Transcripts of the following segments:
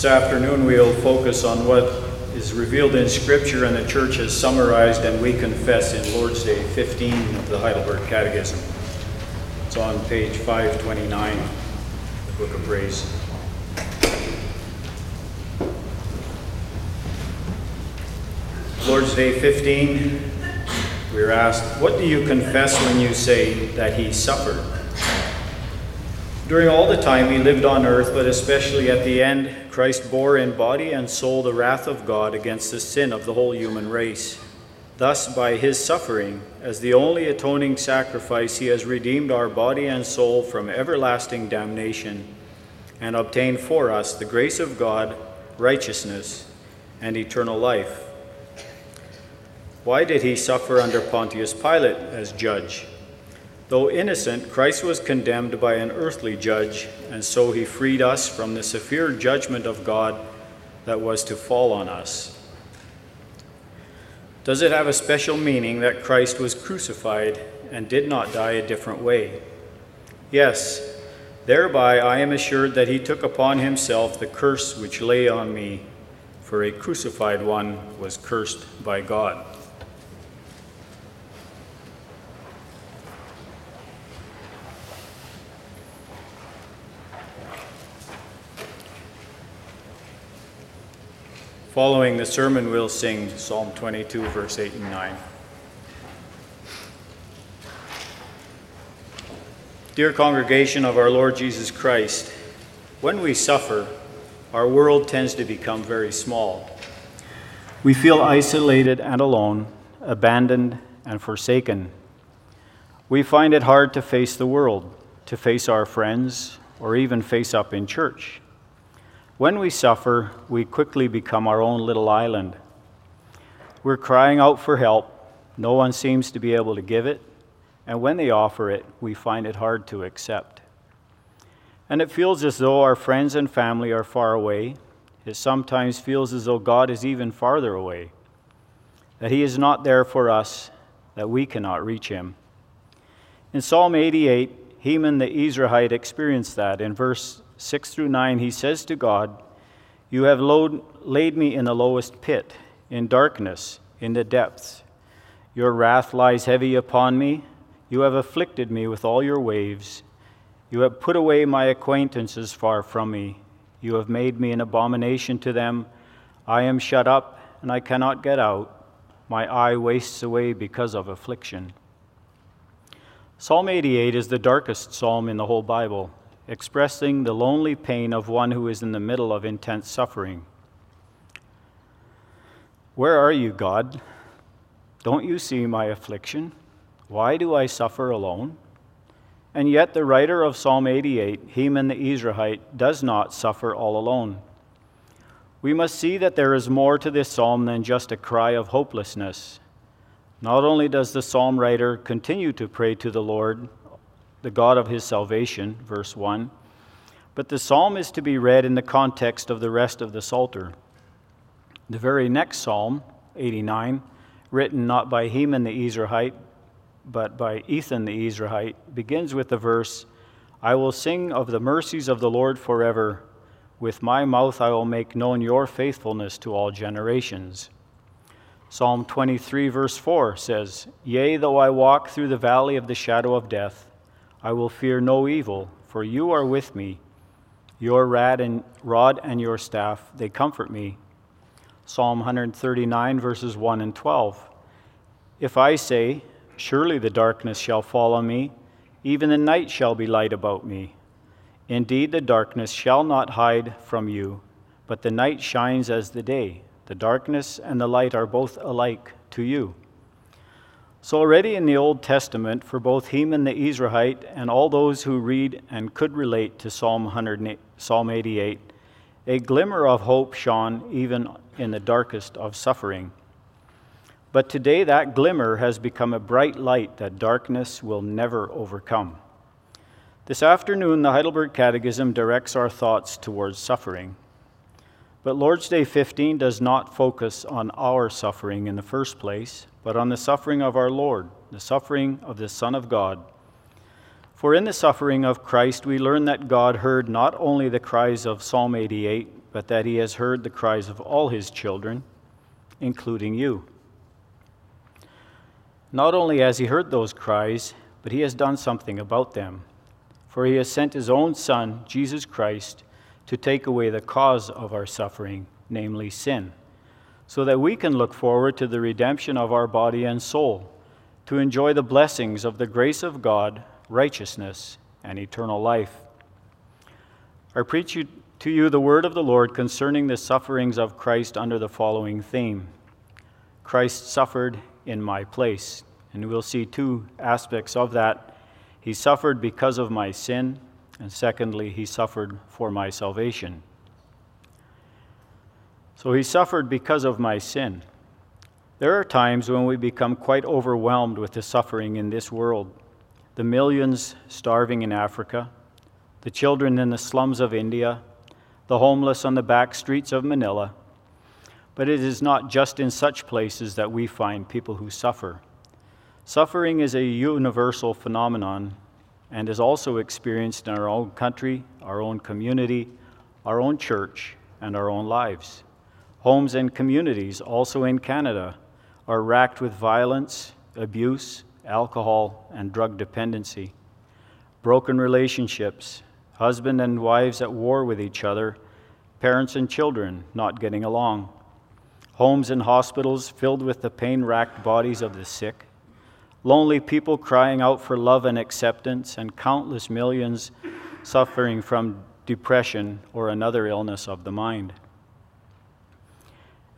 This afternoon we'll focus on what is revealed in Scripture and the church has summarized and we confess in Lord's Day 15 of the Heidelberg Catechism. It's on page 529, the Book of Praise. Lord's Day 15, we are asked, What do you confess when you say that he suffered? During all the time he lived on earth, but especially at the end, Christ bore in body and soul the wrath of God against the sin of the whole human race. Thus, by his suffering, as the only atoning sacrifice, he has redeemed our body and soul from everlasting damnation and obtained for us the grace of God, righteousness, and eternal life. Why did he suffer under Pontius Pilate as judge? Though innocent, Christ was condemned by an earthly judge, and so he freed us from the severe judgment of God that was to fall on us. Does it have a special meaning that Christ was crucified and did not die a different way? Yes, thereby I am assured that he took upon himself the curse which lay on me, for a crucified one was cursed by God. Following the sermon, we'll sing Psalm 22, verse 8 and 9. Dear congregation of our Lord Jesus Christ, when we suffer, our world tends to become very small. We feel isolated and alone, abandoned and forsaken. We find it hard to face the world, to face our friends, or even face up in church. When we suffer, we quickly become our own little island. We're crying out for help. No one seems to be able to give it. And when they offer it, we find it hard to accept. And it feels as though our friends and family are far away. It sometimes feels as though God is even farther away, that He is not there for us, that we cannot reach Him. In Psalm 88, Heman the Ezrahite experienced that. In verse 6 through 9, he says to God, You have laid me in the lowest pit, in darkness, in the depths. Your wrath lies heavy upon me. You have afflicted me with all your waves. You have put away my acquaintances far from me. You have made me an abomination to them. I am shut up, and I cannot get out. My eye wastes away because of affliction. Psalm 88 is the darkest psalm in the whole Bible expressing the lonely pain of one who is in the middle of intense suffering. Where are you, God? Don't you see my affliction? Why do I suffer alone? And yet, the writer of Psalm 88, Heman the Ezrahite, does not suffer all alone. We must see that there is more to this psalm than just a cry of hopelessness. Not only does the psalm writer continue to pray to the Lord the God of his salvation, verse 1. But the psalm is to be read in the context of the rest of the Psalter. The very next psalm, 89, written not by Heman the Ezrahite, but by Ethan the Ezrahite, begins with the verse I will sing of the mercies of the Lord forever. With my mouth I will make known your faithfulness to all generations. Psalm 23, verse 4 says, Yea, though I walk through the valley of the shadow of death, I will fear no evil, for you are with me. Your rod and, rod and your staff, they comfort me. Psalm 139, verses 1 and 12. If I say, Surely the darkness shall fall on me, even the night shall be light about me. Indeed, the darkness shall not hide from you, but the night shines as the day. The darkness and the light are both alike to you. So, already in the Old Testament, for both Heman the Ezrahite and all those who read and could relate to Psalm, 100, Psalm 88, a glimmer of hope shone even in the darkest of suffering. But today, that glimmer has become a bright light that darkness will never overcome. This afternoon, the Heidelberg Catechism directs our thoughts towards suffering. But Lord's Day 15 does not focus on our suffering in the first place, but on the suffering of our Lord, the suffering of the Son of God. For in the suffering of Christ, we learn that God heard not only the cries of Psalm 88, but that he has heard the cries of all his children, including you. Not only has he heard those cries, but he has done something about them. For he has sent his own Son, Jesus Christ, to take away the cause of our suffering, namely sin, so that we can look forward to the redemption of our body and soul, to enjoy the blessings of the grace of God, righteousness, and eternal life. I preach to you the word of the Lord concerning the sufferings of Christ under the following theme Christ suffered in my place. And we'll see two aspects of that. He suffered because of my sin, and secondly, he suffered for my salvation. So he suffered because of my sin. There are times when we become quite overwhelmed with the suffering in this world. The millions starving in Africa, the children in the slums of India, the homeless on the back streets of Manila. But it is not just in such places that we find people who suffer. Suffering is a universal phenomenon and is also experienced in our own country, our own community, our own church, and our own lives. Homes and communities, also in Canada, are racked with violence, abuse, alcohol, and drug dependency. Broken relationships, husband and wives at war with each other, parents and children not getting along. Homes and hospitals filled with the pain racked bodies of the sick lonely people crying out for love and acceptance, and countless millions suffering from depression or another illness of the mind.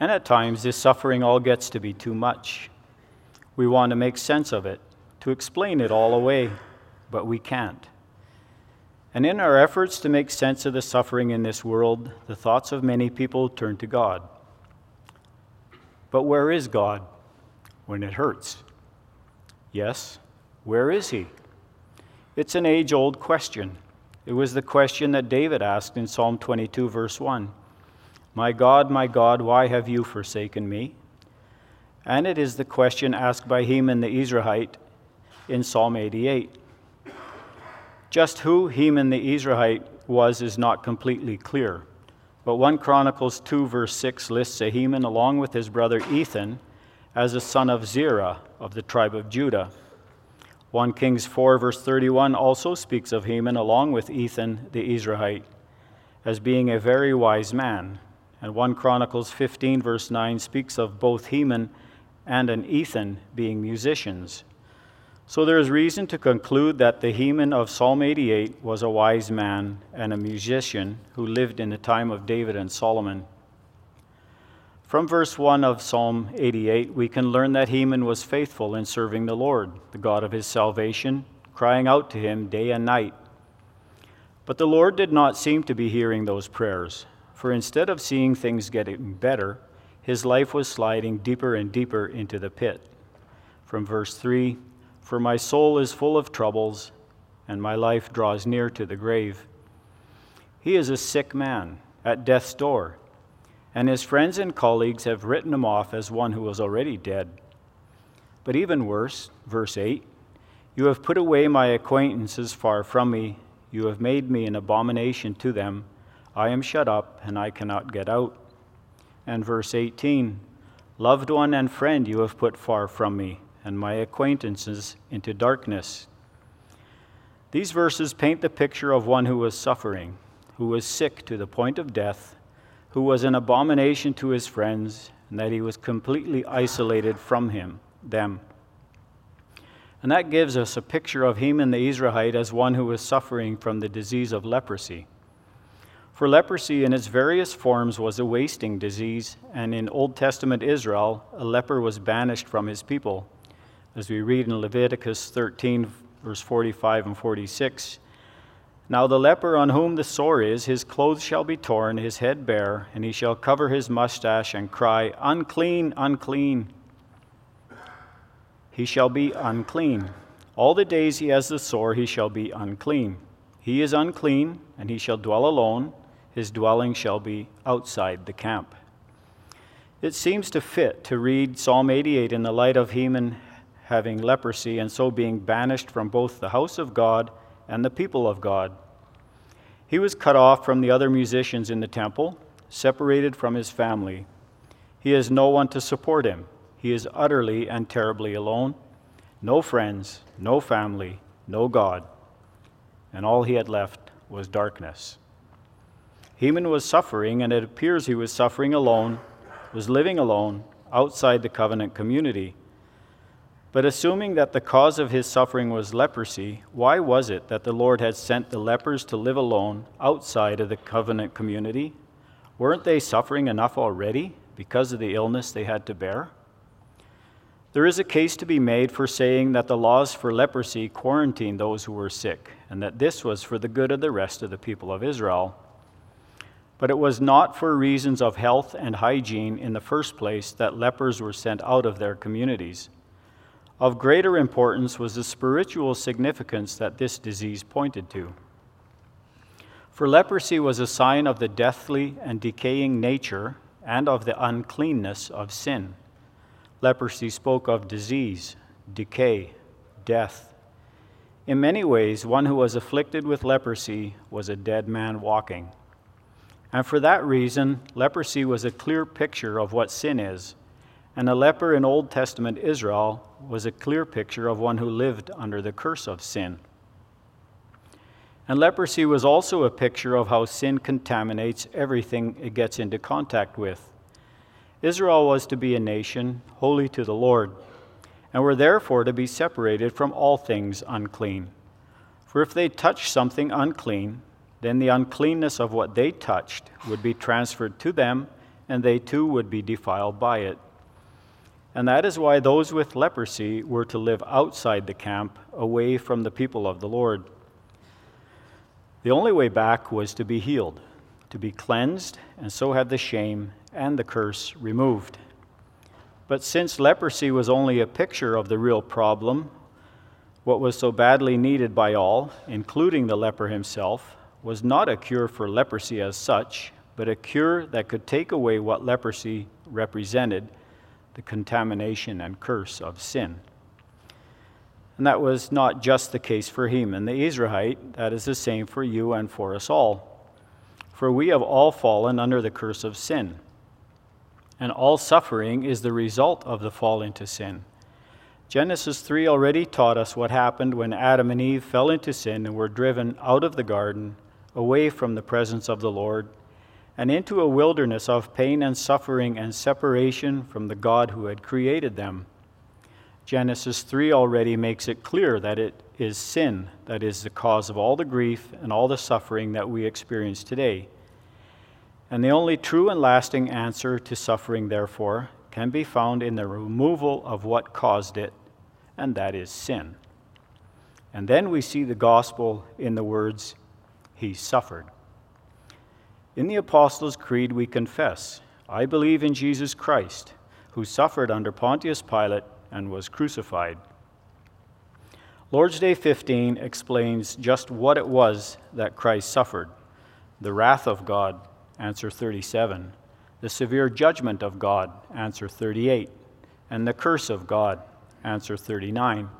And at times, this suffering all gets to be too much. We want to make sense of it, to explain it all away, but we can't. And in our efforts to make sense of the suffering in this world, the thoughts of many people turn to God. But where is God when it hurts? Yes, where is he? It's an age old question. It was the question that David asked in Psalm 22, verse 1 My God, my God, why have you forsaken me? And it is the question asked by Heman the Ezrahite in Psalm 88. Just who Heman the Ezrahite was is not completely clear, but 1 Chronicles 2, verse 6 lists Heman along with his brother Ethan as a son of Zerah of the tribe of Judah. 1 Kings 4, verse 31 also speaks of Heman along with Ethan the Ezrahite as being a very wise man. And 1 Chronicles 15, verse 9 speaks of both Heman and an Ethan being musicians. So there is reason to conclude that the Heman of Psalm 88 was a wise man and a musician who lived in the time of David and Solomon. From verse 1 of Psalm 88, we can learn that Heman was faithful in serving the Lord, the God of his salvation, crying out to him day and night. But the Lord did not seem to be hearing those prayers, for instead of seeing things getting better, his life was sliding deeper and deeper into the pit. From verse 3 For my soul is full of troubles, and my life draws near to the grave. He is a sick man at death's door and his friends and colleagues have written him off as one who was already dead. But even worse, verse 8 You have put away my acquaintances far from me, you have made me an abomination to them. I am shut up, and I cannot get out. And verse 18 Loved one and friend you have put far from me, and my acquaintances into darkness. These verses paint the picture of one who was suffering, who was sick to the point of death who was an abomination to his friends, and that he was completely isolated from him, them. And that gives us a picture of Heman the Ezrahite as one who was suffering from the disease of leprosy. For leprosy in its various forms was a wasting disease, and in Old Testament Israel, a leper was banished from his people. As we read in Leviticus 13, verse 45 and 46, now the leper on whom the sore is, his clothes shall be torn, his head bare, and he shall cover his mustache and cry, Unclean, unclean. He shall be unclean. All the days he has the sore, he shall be unclean. He is unclean, and he shall dwell alone. His dwelling shall be outside the camp. It seems to fit to read Psalm 88 in the light of Heman having leprosy and so being banished from both the house of God and the people of God. He was cut off from the other musicians in the temple, separated from his family. He has no one to support him. He is utterly and terribly alone. No friends, no family, no God. And all he had left was darkness. Heman was suffering, and it appears he was suffering alone, was living alone, outside the covenant community. But assuming that the cause of his suffering was leprosy, why was it that the Lord had sent the lepers to live alone outside of the covenant community? Weren't they suffering enough already because of the illness they had to bear? There is a case to be made for saying that the laws for leprosy quarantined those who were sick, and that this was for the good of the rest of the people of Israel. But it was not for reasons of health and hygiene in the first place that lepers were sent out of their communities. Of greater importance was the spiritual significance that this disease pointed to. For leprosy was a sign of the deathly and decaying nature and of the uncleanness of sin. Leprosy spoke of disease, decay, death. In many ways, one who was afflicted with leprosy was a dead man walking. And for that reason, leprosy was a clear picture of what sin is and a leper in Old Testament Israel was a clear picture of one who lived under the curse of sin. And leprosy was also a picture of how sin contaminates everything it gets into contact with. Israel was to be a nation holy to the Lord, and were therefore to be separated from all things unclean. For if they touched something unclean, then the uncleanness of what they touched would be transferred to them, and they too would be defiled by it. And that is why those with leprosy were to live outside the camp, away from the people of the Lord. The only way back was to be healed, to be cleansed, and so have the shame and the curse removed. But since leprosy was only a picture of the real problem, what was so badly needed by all, including the leper himself, was not a cure for leprosy as such, but a cure that could take away what leprosy represented the contamination and curse of sin. And that was not just the case for Heman the Ezrahite, that is the same for you and for us all. For we have all fallen under the curse of sin. And all suffering is the result of the fall into sin. Genesis 3 already taught us what happened when Adam and Eve fell into sin and were driven out of the garden, away from the presence of the Lord and into a wilderness of pain and suffering and separation from the God who had created them. Genesis 3 already makes it clear that it is sin that is the cause of all the grief and all the suffering that we experience today. And the only true and lasting answer to suffering, therefore, can be found in the removal of what caused it, and that is sin. And then we see the gospel in the words, He suffered. In the Apostles' Creed, we confess, I believe in Jesus Christ, who suffered under Pontius Pilate and was crucified. Lord's Day 15 explains just what it was that Christ suffered the wrath of God, answer 37, the severe judgment of God, answer 38, and the curse of God, answer 39.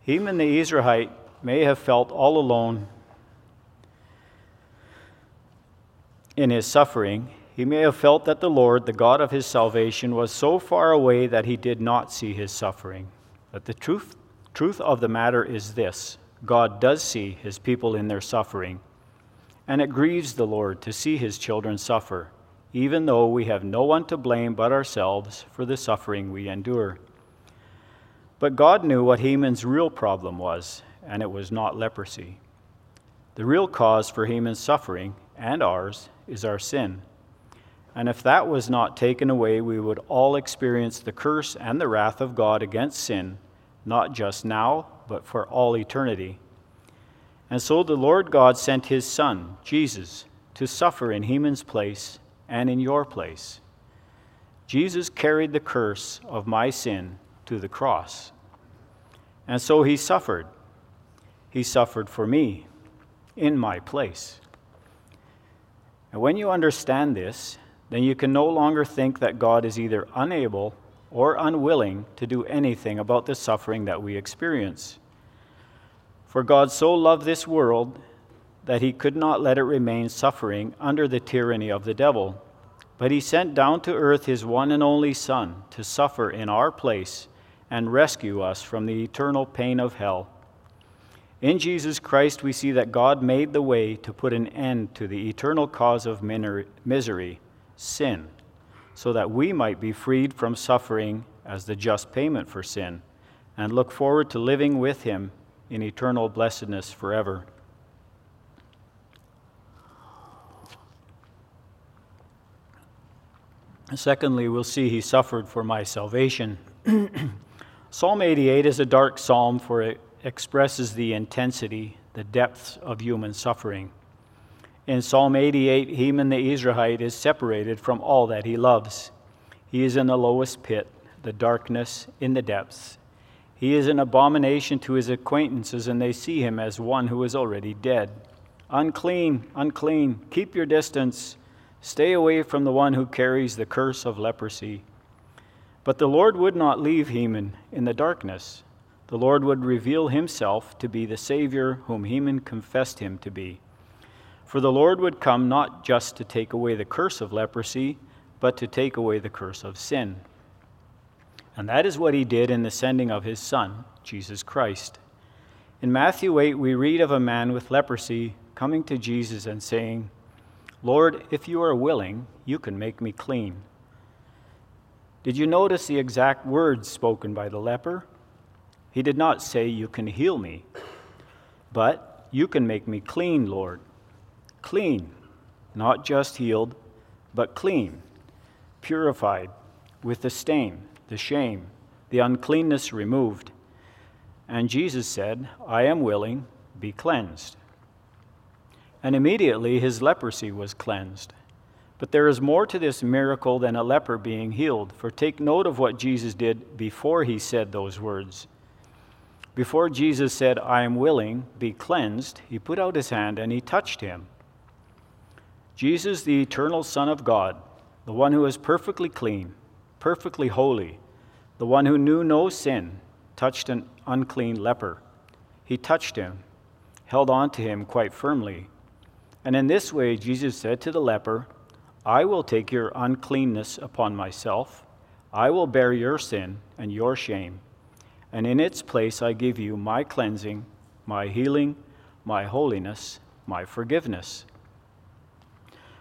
Heman the Ezrahite may have felt all alone in his suffering, he may have felt that the Lord, the God of his salvation, was so far away that he did not see his suffering. But the truth, truth of the matter is this God does see his people in their suffering, and it grieves the Lord to see his children suffer, even though we have no one to blame but ourselves for the suffering we endure. But God knew what Heman's real problem was, and it was not leprosy. The real cause for Heman's suffering, and ours, is our sin. And if that was not taken away, we would all experience the curse and the wrath of God against sin, not just now, but for all eternity. And so the Lord God sent his Son, Jesus, to suffer in Heman's place and in your place. Jesus carried the curse of my sin to the cross. And so he suffered. He suffered for me in my place. And when you understand this, then you can no longer think that God is either unable or unwilling to do anything about the suffering that we experience. For God so loved this world that he could not let it remain suffering under the tyranny of the devil. But he sent down to earth his one and only Son to suffer in our place and rescue us from the eternal pain of hell. In Jesus Christ, we see that God made the way to put an end to the eternal cause of misery, sin, so that we might be freed from suffering as the just payment for sin and look forward to living with Him in eternal blessedness forever. Secondly, we'll see he suffered for my salvation. psalm 88 is a dark psalm, for it expresses the intensity, the depths of human suffering. In Psalm 88, Heman the Ezrahite is separated from all that he loves. He is in the lowest pit, the darkness in the depths. He is an abomination to his acquaintances, and they see him as one who is already dead. Unclean, unclean, keep your distance. Stay away from the one who carries the curse of leprosy. But the Lord would not leave Heman in the darkness. The Lord would reveal himself to be the Savior whom Heman confessed him to be. For the Lord would come not just to take away the curse of leprosy, but to take away the curse of sin. And that is what he did in the sending of his Son, Jesus Christ. In Matthew 8, we read of a man with leprosy coming to Jesus and saying, Lord, if you are willing, you can make me clean. Did you notice the exact words spoken by the leper? He did not say, You can heal me, but you can make me clean, Lord. Clean, not just healed, but clean, purified, with the stain, the shame, the uncleanness removed. And Jesus said, I am willing, be cleansed and immediately his leprosy was cleansed. But there is more to this miracle than a leper being healed, for take note of what Jesus did before he said those words. Before Jesus said, I am willing, be cleansed, he put out his hand and he touched him. Jesus, the eternal Son of God, the one who is perfectly clean, perfectly holy, the one who knew no sin, touched an unclean leper. He touched him, held on to him quite firmly, and in this way, Jesus said to the leper, I will take your uncleanness upon myself. I will bear your sin and your shame. And in its place, I give you my cleansing, my healing, my holiness, my forgiveness.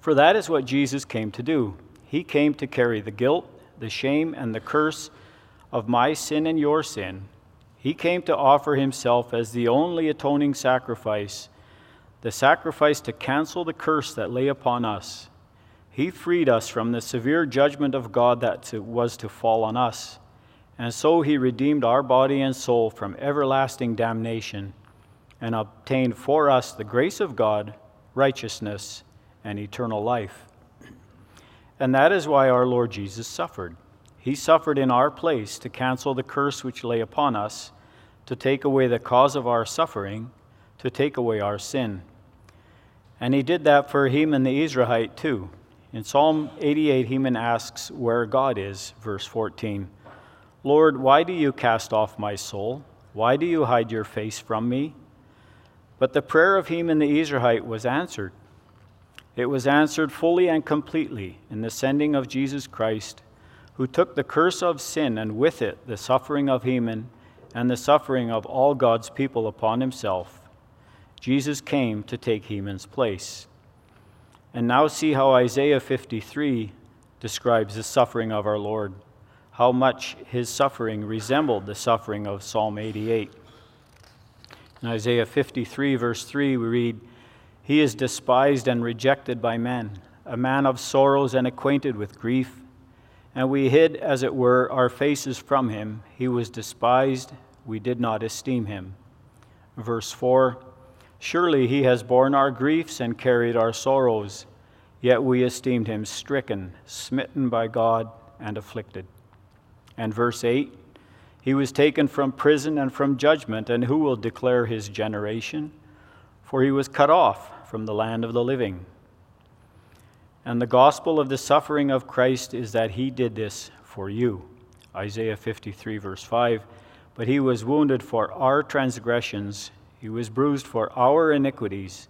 For that is what Jesus came to do. He came to carry the guilt, the shame, and the curse of my sin and your sin. He came to offer himself as the only atoning sacrifice the sacrifice to cancel the curse that lay upon us. He freed us from the severe judgment of God that was to fall on us. And so he redeemed our body and soul from everlasting damnation and obtained for us the grace of God, righteousness, and eternal life. And that is why our Lord Jesus suffered. He suffered in our place to cancel the curse which lay upon us, to take away the cause of our suffering, to take away our sin. And he did that for Heman the Ezrahite too. In Psalm 88, Heman asks where God is, verse 14. Lord, why do you cast off my soul? Why do you hide your face from me? But the prayer of Heman the Ezrahite was answered. It was answered fully and completely in the sending of Jesus Christ, who took the curse of sin and with it the suffering of Heman and the suffering of all God's people upon himself Jesus came to take Heman's place. And now see how Isaiah 53 describes the suffering of our Lord, how much his suffering resembled the suffering of Psalm 88. In Isaiah 53, verse 3, we read, He is despised and rejected by men, a man of sorrows and acquainted with grief. And we hid, as it were, our faces from him. He was despised, we did not esteem him. Verse 4 Surely he has borne our griefs and carried our sorrows, yet we esteemed him stricken, smitten by God, and afflicted. And verse 8 He was taken from prison and from judgment, and who will declare his generation? For he was cut off from the land of the living. And the gospel of the suffering of Christ is that he did this for you. Isaiah 53, verse 5. But he was wounded for our transgressions he was bruised for our iniquities.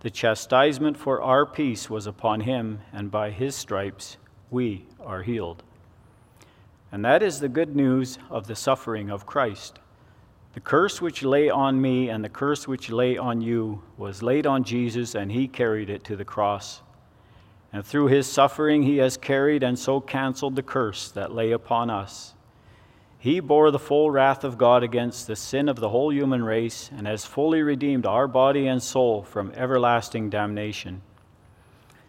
The chastisement for our peace was upon him, and by his stripes we are healed. And that is the good news of the suffering of Christ. The curse which lay on me and the curse which lay on you was laid on Jesus, and he carried it to the cross. And through his suffering, he has carried and so canceled the curse that lay upon us. He bore the full wrath of God against the sin of the whole human race and has fully redeemed our body and soul from everlasting damnation.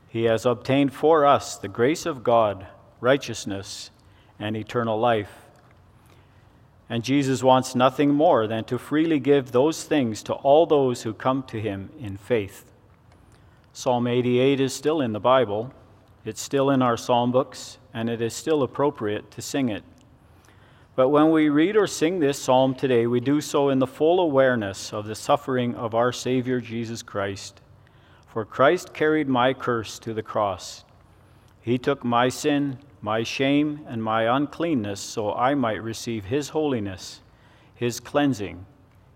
He has obtained for us the grace of God, righteousness, and eternal life. And Jesus wants nothing more than to freely give those things to all those who come to him in faith. Psalm 88 is still in the Bible, it's still in our psalm books, and it is still appropriate to sing it. But when we read or sing this psalm today, we do so in the full awareness of the suffering of our Savior Jesus Christ. For Christ carried my curse to the cross. He took my sin my shame and my uncleanness, so I might receive His holiness, His cleansing,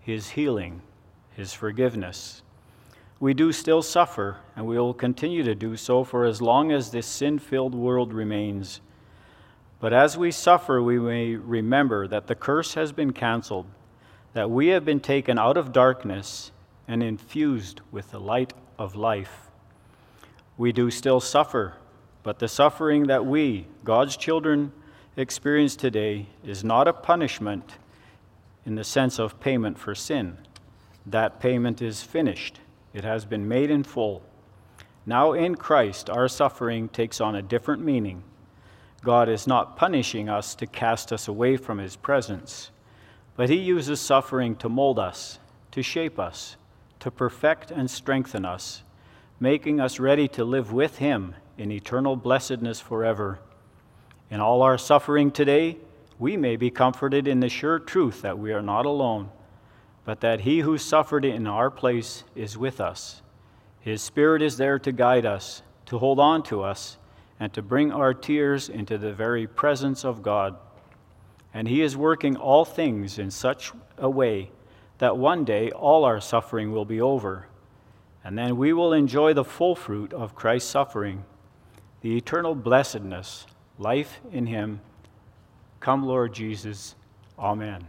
His healing, His forgiveness. We do still suffer, and we will continue to do so for as long as this sin filled world remains. But as we suffer, we may remember that the curse has been canceled, that we have been taken out of darkness and infused with the light of life. We do still suffer but the suffering that we, God's children, experience today is not a punishment in the sense of payment for sin. That payment is finished, it has been made in full. Now in Christ, our suffering takes on a different meaning. God is not punishing us to cast us away from His presence, but He uses suffering to mold us, to shape us, to perfect and strengthen us, making us ready to live with Him in eternal blessedness forever. In all our suffering today, we may be comforted in the sure truth that we are not alone, but that He who suffered in our place is with us. His Spirit is there to guide us, to hold on to us, and to bring our tears into the very presence of God. And He is working all things in such a way that one day all our suffering will be over, and then we will enjoy the full fruit of Christ's suffering the eternal blessedness, life in Him. Come, Lord Jesus. Amen.